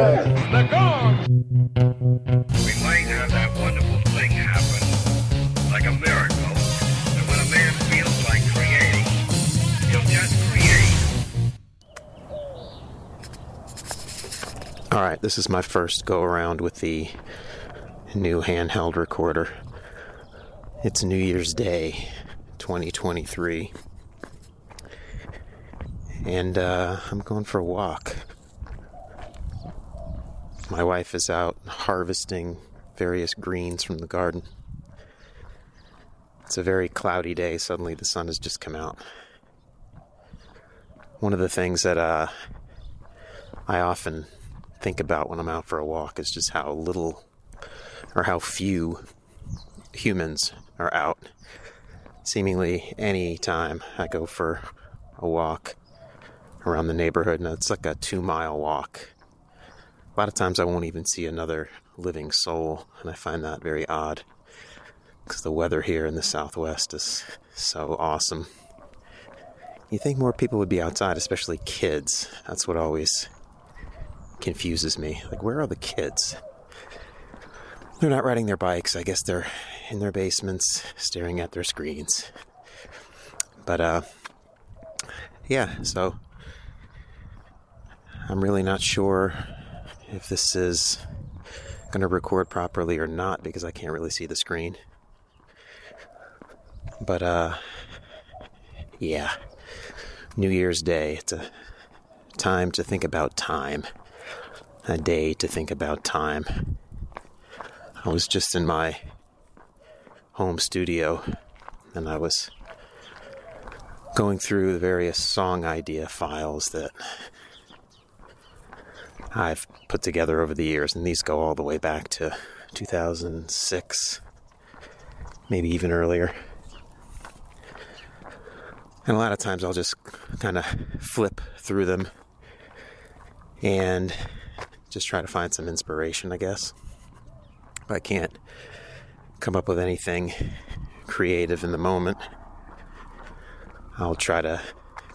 Suckers, they're. We might have that wonderful thing happen, like a miracle. And when a man feels like creating, he'll just create. All right, this is my first go around with the new handheld recorder. It's New Year's Day 2023. And uh, I'm going for a walk. My wife is out harvesting various greens from the garden. It's a very cloudy day. Suddenly the sun has just come out. One of the things that uh, I often think about when I'm out for a walk is just how little or how few humans are out. Seemingly any time I go for a walk around the neighborhood, and it's like a two mile walk. Lot of times I won't even see another living soul, and I find that very odd because the weather here in the southwest is so awesome. You think more people would be outside, especially kids. That's what always confuses me. Like, where are the kids? They're not riding their bikes. I guess they're in their basements staring at their screens. But, uh, yeah, so I'm really not sure if this is going to record properly or not because I can't really see the screen. But, uh, yeah, New Year's Day. It's a time to think about time, a day to think about time. I was just in my home studio and I was going through the various song idea files that I've put together over the years, and these go all the way back to 2006, maybe even earlier. And a lot of times I'll just kind of flip through them and just try to find some inspiration, I guess. If I can't come up with anything creative in the moment, I'll try to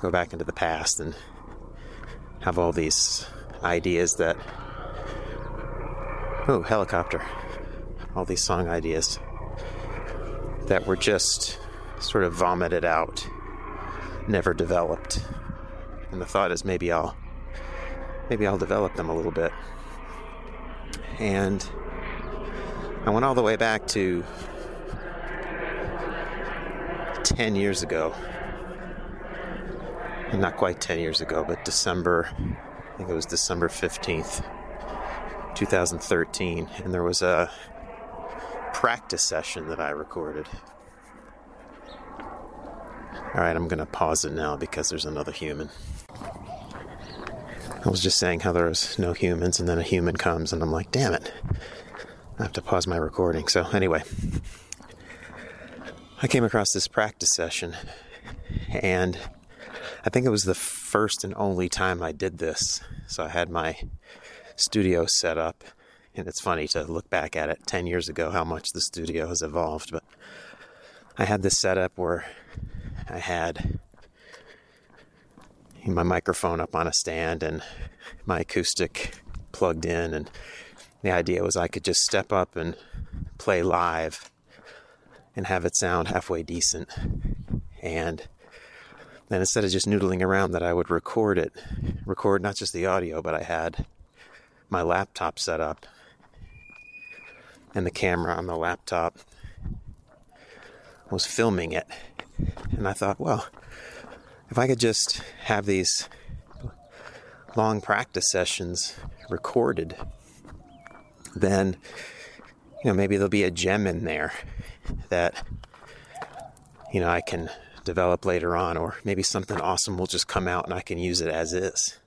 go back into the past and have all these ideas that. Oh, helicopter. All these song ideas that were just sort of vomited out, never developed. And the thought is maybe I'll maybe I'll develop them a little bit. And I went all the way back to 10 years ago. Not quite 10 years ago, but December I think it was December 15th, 2013, and there was a practice session that I recorded. All right, I'm going to pause it now because there's another human. I was just saying how there's no humans, and then a human comes, and I'm like, damn it. I have to pause my recording. So, anyway, I came across this practice session, and I think it was the first and only time I did this. So I had my studio set up, and it's funny to look back at it 10 years ago how much the studio has evolved. But I had this set up where I had my microphone up on a stand and my acoustic plugged in, and the idea was I could just step up and play live and have it sound halfway decent. And and instead of just noodling around, that I would record it, record not just the audio, but I had my laptop set up and the camera on the laptop was filming it. And I thought, well, if I could just have these long practice sessions recorded, then you know maybe there'll be a gem in there that you know I can develop later on, or maybe something awesome will just come out and I can use it as is.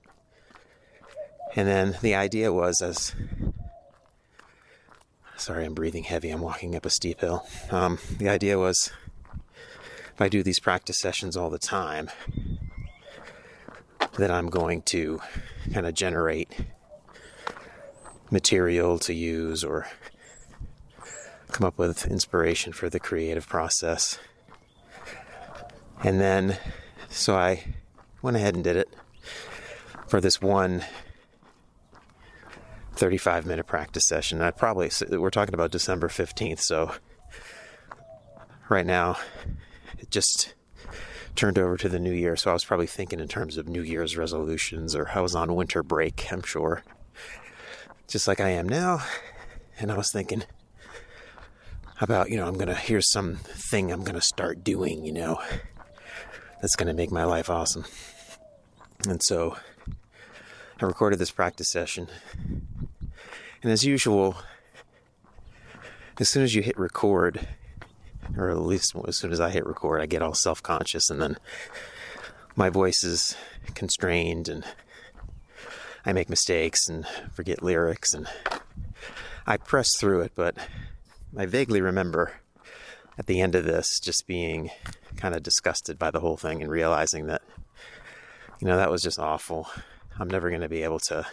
And then the idea was as sorry, I'm breathing heavy, I'm walking up a steep hill. Um, the idea was if I do these practice sessions all the time, that I'm going to kind of generate material to use or come up with inspiration for the creative process. And then, so I went ahead and did it for this one 35 minute practice session. I'd probably, we're talking about December 15th, so right now it just turned over to the new year. So I was probably thinking in terms of New Year's resolutions, or I was on winter break, I'm sure, just like I am now. And I was thinking about, you know, I'm going to, here's something I'm going to start doing, you know, that's going to make my life awesome. And so I recorded this practice session. And as usual, as soon as you hit record, or at least as soon as I hit record, I get all self conscious, and then my voice is constrained, and I make mistakes and forget lyrics, and I press through it, but I vaguely remember at the end of this just being kind of disgusted by the whole thing and realizing that, you know, that was just awful. I'm never going to be able to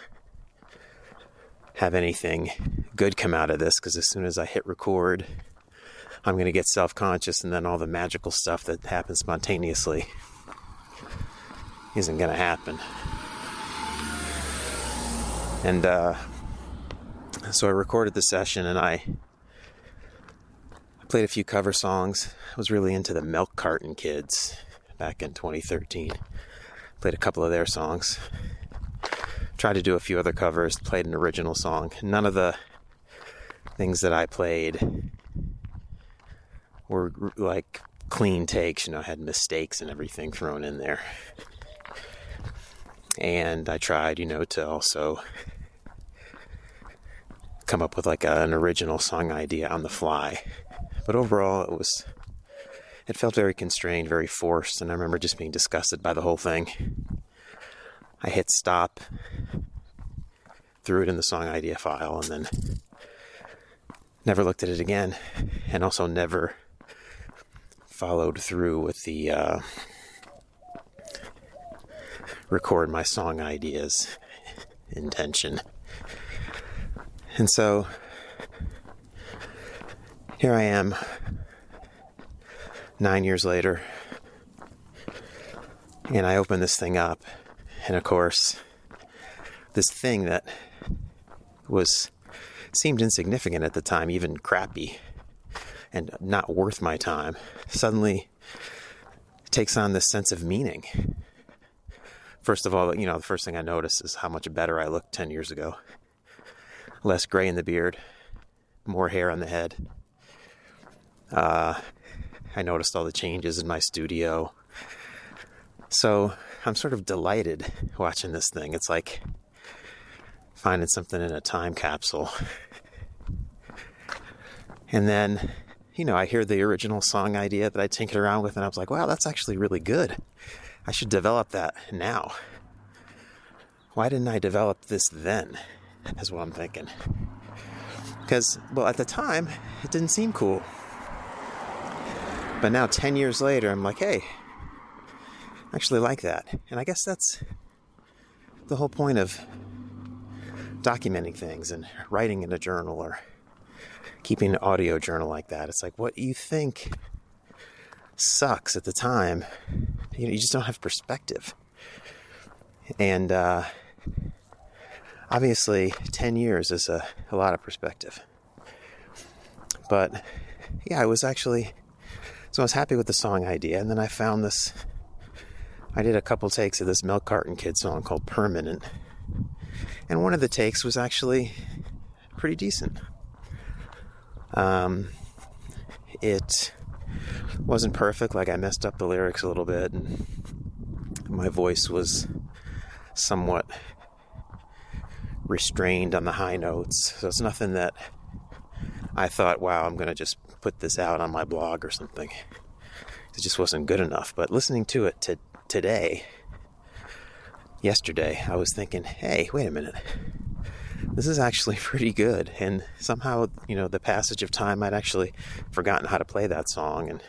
have anything good come out of this because as soon as I hit record, I'm going to get self conscious, and then all the magical stuff that happens spontaneously isn't going to happen. And uh, so I recorded the session and I played a few cover songs. I was really into the Milk Carton Kids back in 2013. Played a couple of their songs. Tried to do a few other covers, played an original song. None of the things that I played were like clean takes, you know, had mistakes and everything thrown in there. And I tried, you know, to also come up with like an original song idea on the fly. But overall, it was, it felt very constrained, very forced, and I remember just being disgusted by the whole thing. I hit stop, threw it in the song idea file, and then never looked at it again, and also never followed through with the uh, record my song ideas intention. And so here I am, nine years later, and I open this thing up, and of course, this thing that was seemed insignificant at the time, even crappy, and not worth my time suddenly takes on this sense of meaning. First of all, you know, the first thing I notice is how much better I looked 10 years ago. Less gray in the beard, more hair on the head. Uh, I noticed all the changes in my studio. So I'm sort of delighted watching this thing. It's like finding something in a time capsule. And then you know, I hear the original song idea that I tinkered around with, and I was like, wow, that's actually really good. I should develop that now. Why didn't I develop this then? Is what I'm thinking. Because, well, at the time, it didn't seem cool. But now, 10 years later, I'm like, hey, I actually like that. And I guess that's the whole point of documenting things and writing in a journal or keeping an audio journal like that. It's like what you think sucks at the time. You know, you just don't have perspective. And uh, obviously, 10 years is a, a lot of perspective. But yeah, I was actually, so I was happy with the song idea. And then I found this, I did a couple takes of this Milk Carton Kid song called Permanent. And one of the takes was actually pretty decent. Um, it wasn't perfect, like I messed up the lyrics a little bit, and my voice was somewhat restrained on the high notes. So it's nothing that I thought, wow, I'm going to just put this out on my blog or something. It just wasn't good enough. But listening to it to today, yesterday, I was thinking, hey, wait a minute this is actually pretty good. And somehow, you know, the passage of time, I'd actually forgotten how to play that song and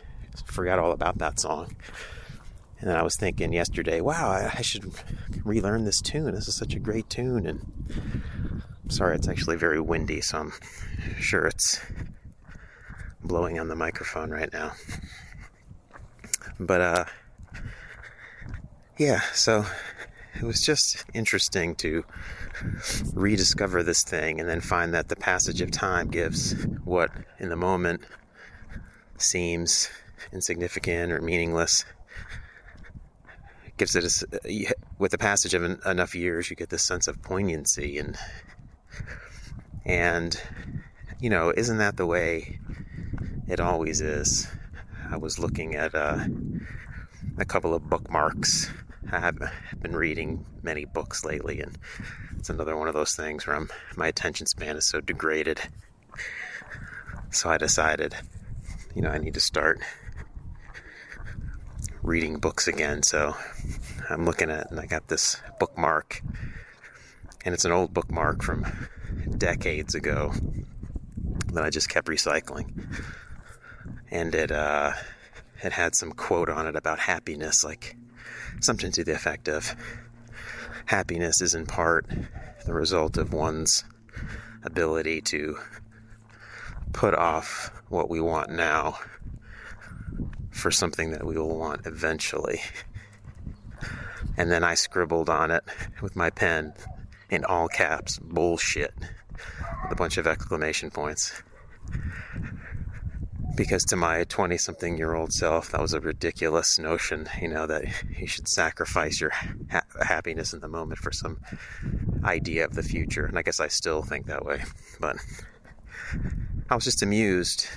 forgot all about that song. And then I was thinking yesterday, wow, I, should relearn this tune. This is such a great tune. And I'm sorry, it's actually very windy, so I'm sure it's blowing on the microphone right now. But, uh, yeah, so it was just interesting to rediscover this thing and then find that the passage of time gives what in the moment seems insignificant or meaningless gives it a, with the passage of enough years you get this sense of poignancy and and you know isn't that the way it always is i was looking at uh, a couple of bookmarks I have been reading many books lately, and it's another one of those things where I'm, my attention span is so degraded. So I decided, you know, I need to start reading books again. So I'm looking at, and I got this bookmark, and it's an old bookmark from decades ago that I just kept recycling. And it, uh, it had some quote on it about happiness, like something to the effect of happiness is in part the result of one's ability to put off what we want now for something that we will want eventually. And then I scribbled on it with my pen in all caps, bullshit, with a bunch of exclamation points because to my 20 something year old self, that was a ridiculous notion, you know, that you should sacrifice your ha- happiness in the moment for some idea of the future. And I guess I still think that way. But I was just amused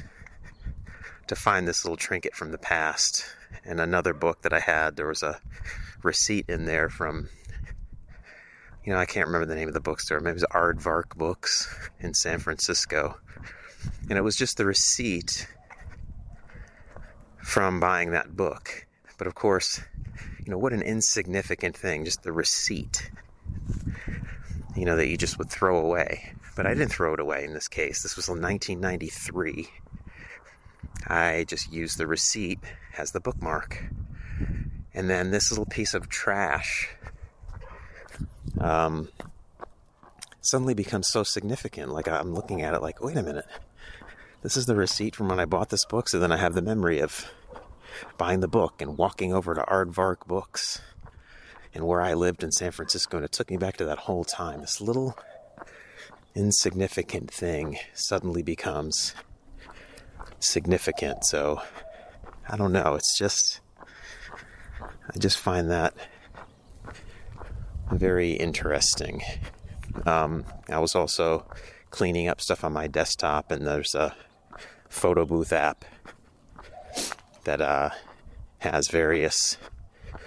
to find this little trinket from the past. And another book that I had, there was a receipt in there from, you know, I can't remember the name of the bookstore. Maybe it was Aardvark Books in San Francisco. And it was just the receipt from buying that book. But of course, you know, what an insignificant thing, just the receipt, you know, that you just would throw away. But I didn't throw it away in this case. This was in 1993. I just used the receipt as the bookmark. And then this little piece of trash um, suddenly becomes so significant. Like I'm looking at it like, wait a minute this is the receipt from when I bought this book. So then I have the memory of buying the book and walking over to Aardvark Books and where I lived in San Francisco. And it took me back to that whole time. This little insignificant thing suddenly becomes significant. So I don't know. It's just, I just find that very interesting. Um, I was also cleaning up stuff on my desktop, and there's a photo booth app that uh, has various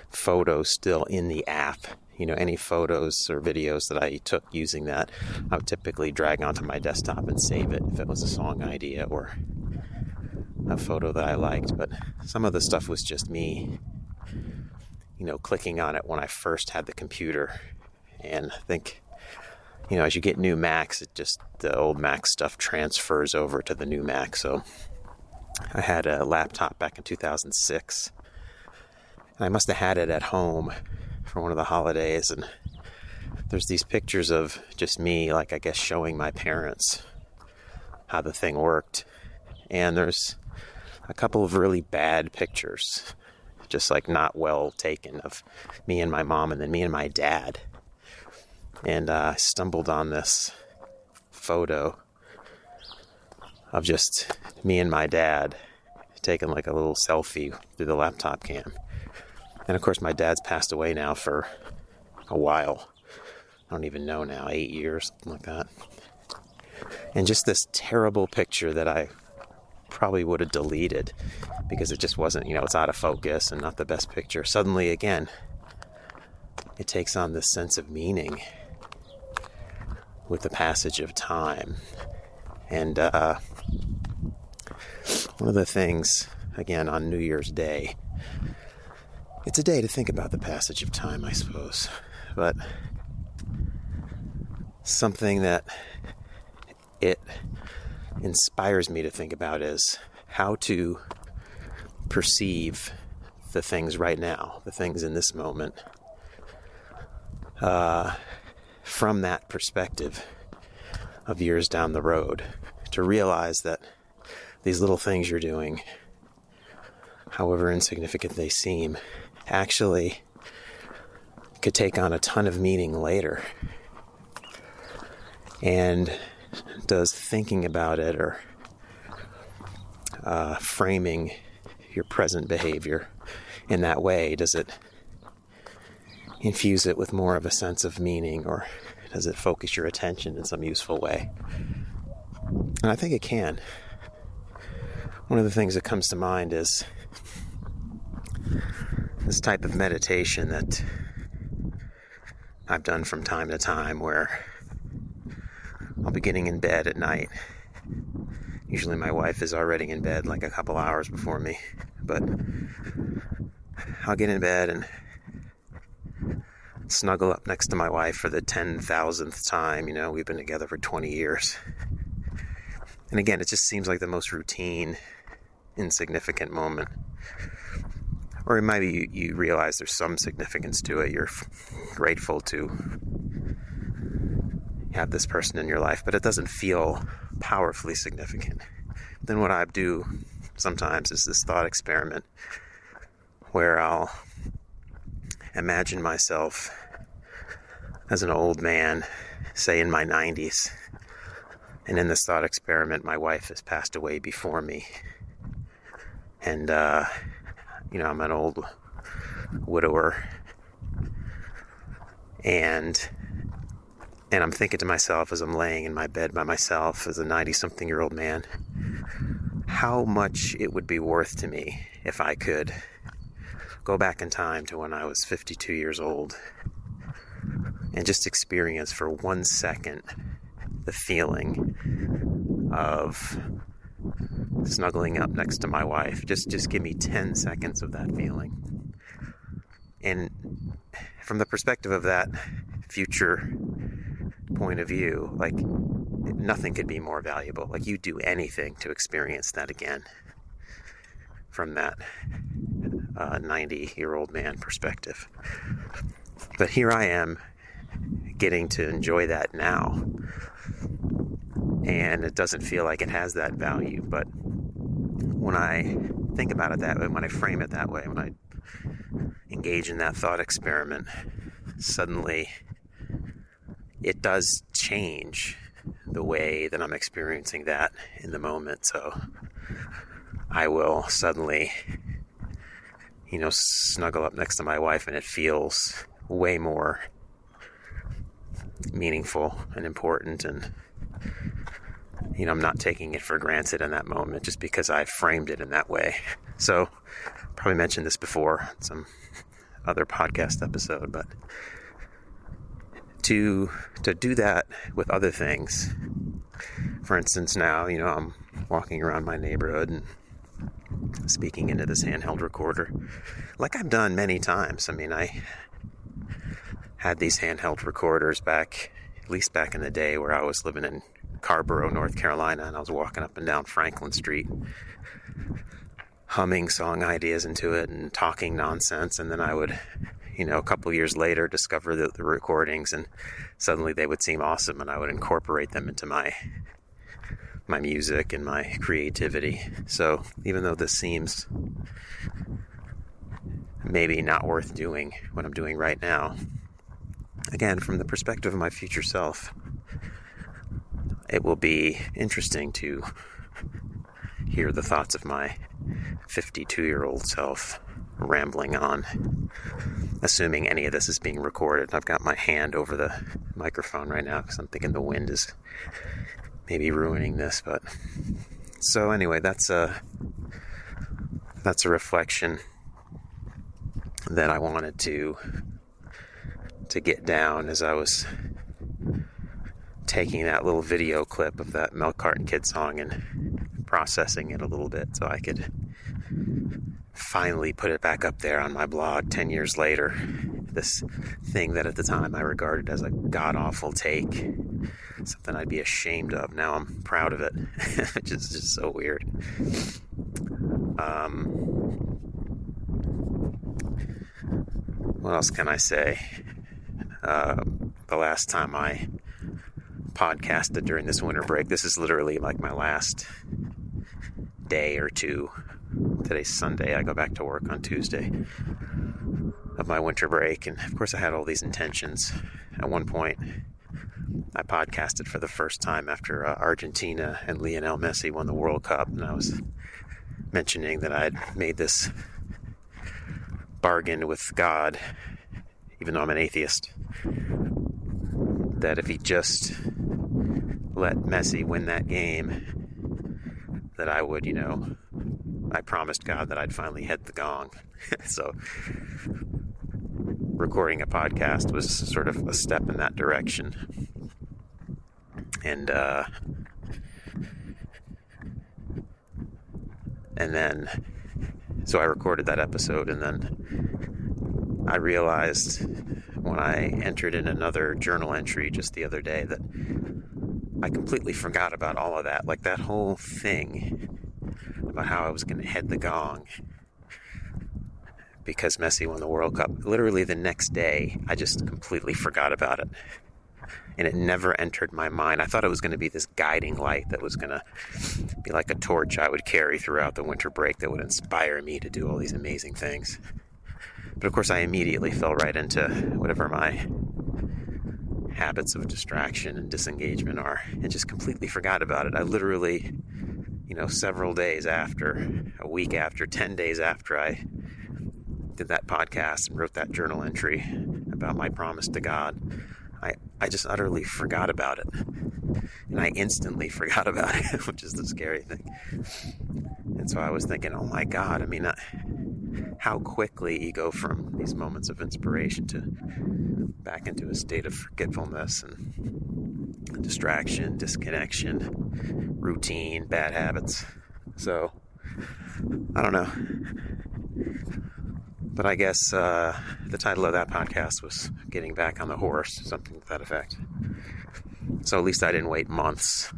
photos still in the app. You know, any photos or videos that I took using that, I would typically drag onto my desktop and save it if it was a song idea or a photo that I liked. But some of the stuff was just me, you know, clicking on it when I first had the computer. And I think you know, as you get new Macs, it just the old Mac stuff transfers over to the new Mac. So I had a laptop back in 2006, and I must have had it at home for one of the holidays. And there's these pictures of just me, like I guess, showing my parents how the thing worked. And there's a couple of really bad pictures, just like not well taken, of me and my mom, and then me and my dad and uh, I stumbled on this photo of just me and my dad taking like a little selfie through the laptop cam. And of course, my dad's passed away now for a while. I don't even know now, eight years, something like that. And just this terrible picture that I probably would have deleted because it just wasn't, you know, it's out of focus and not the best picture. Suddenly, again, it takes on this sense of meaning with the passage of time. And uh, one of the things, again, on New Year's Day, it's a day to think about the passage of time, I suppose. But something that it inspires me to think about is how to perceive the things right now, the things in this moment. Uh, from that perspective of years down the road to realize that these little things you're doing, however insignificant they seem, actually could take on a ton of meaning later. And does thinking about it or uh, framing your present behavior in that way, does it infuse it with more of a sense of meaning or does it focus your attention in some useful way? And I think it can. One of the things that comes to mind is this type of meditation that I've done from time to time where I'll be getting in bed at night. Usually my wife is already in bed like a couple hours before me, but I'll get in bed and snuggle up next to my wife for the 10,000th time. You know, we've been together for 20 years. And again, it just seems like the most routine, insignificant moment. Or maybe you, you realize there's some significance to it. You're grateful to have this person in your life, but it doesn't feel powerfully significant. Then what I do sometimes is this thought experiment where I'll imagine myself as an old man, say in my 90s, and in this thought experiment, my wife has passed away before me. And, uh, you know, I'm an old widower. And and I'm thinking to myself as I'm laying in my bed by myself as a 90 something year old man, how much it would be worth to me if I could go back in time to when I was 52 years old and just experience for one second the feeling of snuggling up next to my wife. Just just give me 10 seconds of that feeling. And from the perspective of that future point of view, like nothing could be more valuable. Like you do anything to experience that again from that 90 uh, year old man perspective. But here I am getting to enjoy that now. And it doesn't feel like it has that value. But when I think about it that way, when I frame it that way, when I engage in that thought experiment, suddenly it does change the way that I'm experiencing that in the moment. So I will suddenly, you know, snuggle up next to my wife and it feels way more meaningful and important and you know, I'm not taking it for granted in that moment just because I framed it in that way. So, probably mentioned this before some other podcast episode, but to to do that with other things. For instance, now, you know, I'm walking around my neighborhood and speaking into this handheld recorder like I've done many times. I mean, I had these handheld recorders back at least back in the day where I was living in Carrboro, North Carolina, and I was walking up and down Franklin Street, humming song ideas into it and talking nonsense. And then I would, you know, a couple years later, discover the, the recordings, and suddenly they would seem awesome, and I would incorporate them into my my music and my creativity. So even though this seems maybe not worth doing what I'm doing right now, again, from the perspective of my future self, it will be interesting to hear the thoughts of my 52 year old self rambling on, assuming any of this is being recorded. I've got my hand over the microphone right now because I'm thinking the wind is maybe ruining this. But so anyway, that's a that's a reflection that I wanted to to get down as I was taking that little video clip of that Milk Carton Kid song and processing it a little bit so I could finally put it back up there on my blog 10 years later. This thing that at the time I regarded as a god awful take, something I'd be ashamed of. Now I'm proud of it, which is just so weird. Um, what else can I say? Uh, the last time I podcasted during this winter break, this is literally like my last day or two. Today's Sunday. I go back to work on Tuesday. of my winter break. And of course, I had all these intentions. At one point, I podcasted for the first time after uh, Argentina and Lionel Messi won the World Cup, and I was mentioning that I had made this bargain with God, even though I'm an atheist, that if he just let Messi win that game, that I would, you know, I promised God that I'd finally hit the gong. so recording a podcast was sort of a step in that direction. And uh, and then so I recorded that episode and then I realized when I entered in another journal entry just the other day that I completely forgot about all of that. Like that whole thing about how I was going to head the gong because Messi won the World Cup. Literally the next day, I just completely forgot about it. And it never entered my mind. I thought it was going to be this guiding light that was going to be like a torch I would carry throughout the winter break that would inspire me to do all these amazing things. But of course, I immediately fell right into whatever my habits of distraction and disengagement are and just completely forgot about it. I literally, you know, several days after, a week after, 10 days after I did that podcast and wrote that journal entry about my promise to God, I, I just utterly forgot about it. And I instantly forgot about it, which is the scary thing. And so I was thinking, oh my God, I mean, how quickly you go from these moments of inspiration to back into a state of forgetfulness and distraction, disconnection, routine, bad habits. So, I don't know. But I guess uh, the title of that podcast was Getting Back on the Horse, something to that effect. So at least I didn't wait months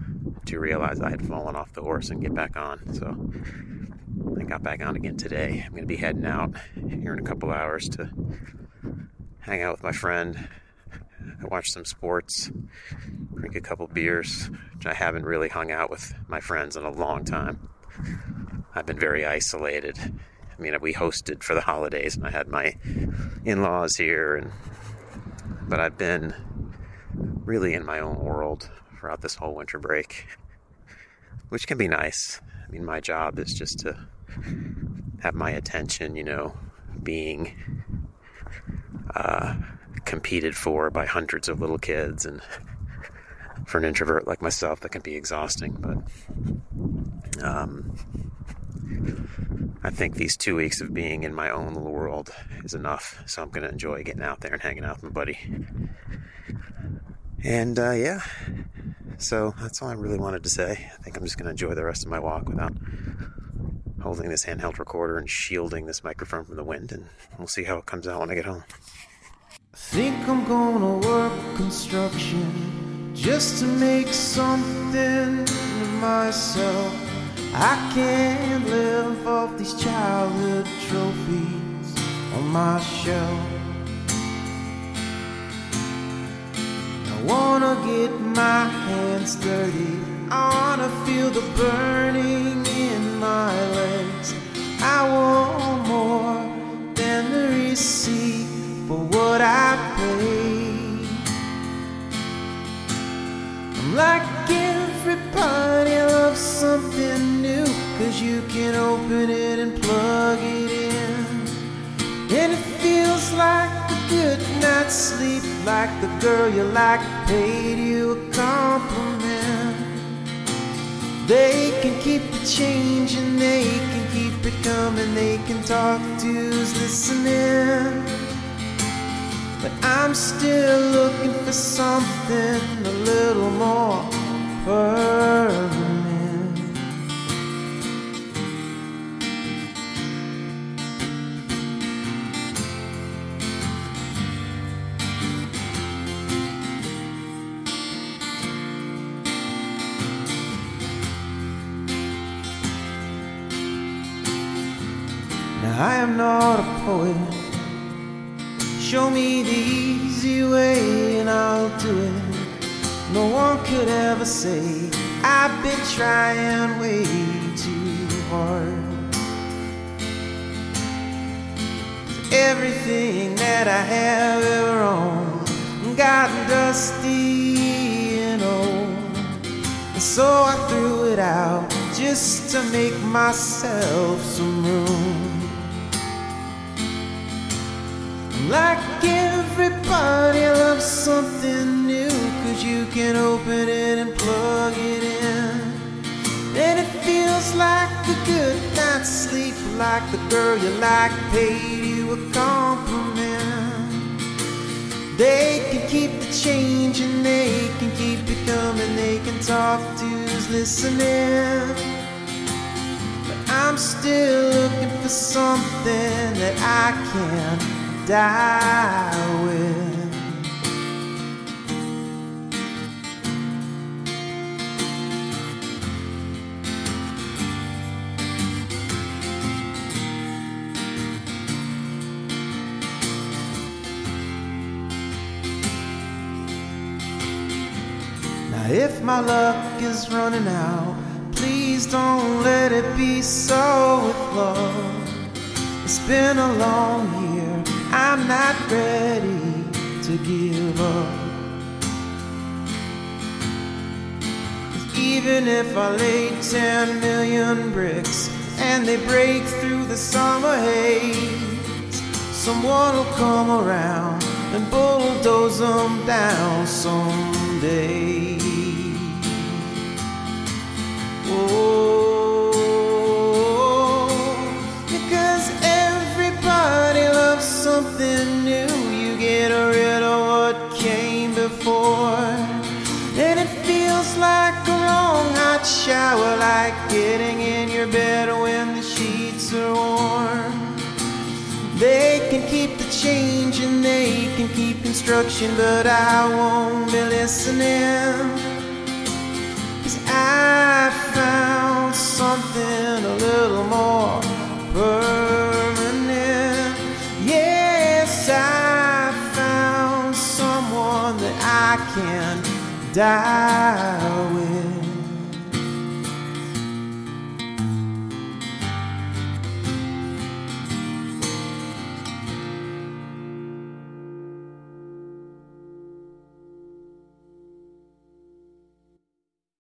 to realize I had fallen off the horse and get back on. So I got back on again today. I'm going to be heading out here in a couple hours to hang out with my friend, watch some sports, drink a couple beers, which I haven't really hung out with my friends in a long time. I've been very isolated I mean, we hosted for the holidays, and I had my in-laws here, and but I've been really in my own world throughout this whole winter break, which can be nice. I mean, my job is just to have my attention, you know, being uh, competed for by hundreds of little kids, and for an introvert like myself, that can be exhausting. But um, I think these two weeks of being in my own little world is enough. So I'm going to enjoy getting out there and hanging out with my buddy. And uh, yeah, so that's all I really wanted to say. I think I'm just going to enjoy the rest of my walk without holding this handheld recorder and shielding this microphone from the wind. And we'll see how it comes out when I get home. I think I'm gonna work construction just to make something of myself. I can't live off these childhood trophies on my shelf. I wanna get my hands dirty. I wanna feel the burning in my legs. I want more than the receipt for what I paid. I'm like everybody loves something new, Cause you can open it and plug it in. And it feels like a good night's sleep, like the girl you like paid you a compliment. They can keep it changing, they can keep it coming. They can talk to who's listening. But I'm still looking for something a little more permanent. Am not a poet. Show me the easy way and I'll do it. No one could ever say I've been trying way too hard. Everything that I have ever owned got dusty and old. And so I threw it out just to make myself some room. Like everybody loves something new, cause you can open it and plug it in. And it feels like a good night's sleep, like the girl you like paid you a compliment. They can keep the change and they can keep it coming, they can talk to who's listening. But I'm still looking for something that I can die if my luck is running out, please don't let it be so with love. It's been a long year, I'm not ready to give up. even if I lay 10 million bricks and they break through the summer haze, someone will come around and bulldoze them down someday. Oh, something new. You get rid of what came before. And it feels like a long hot shower, like getting in your bed when the sheets are warm. They can keep the change and they can keep instruction, but I won't be listening. Cause I found something a little more permanent. Can die with.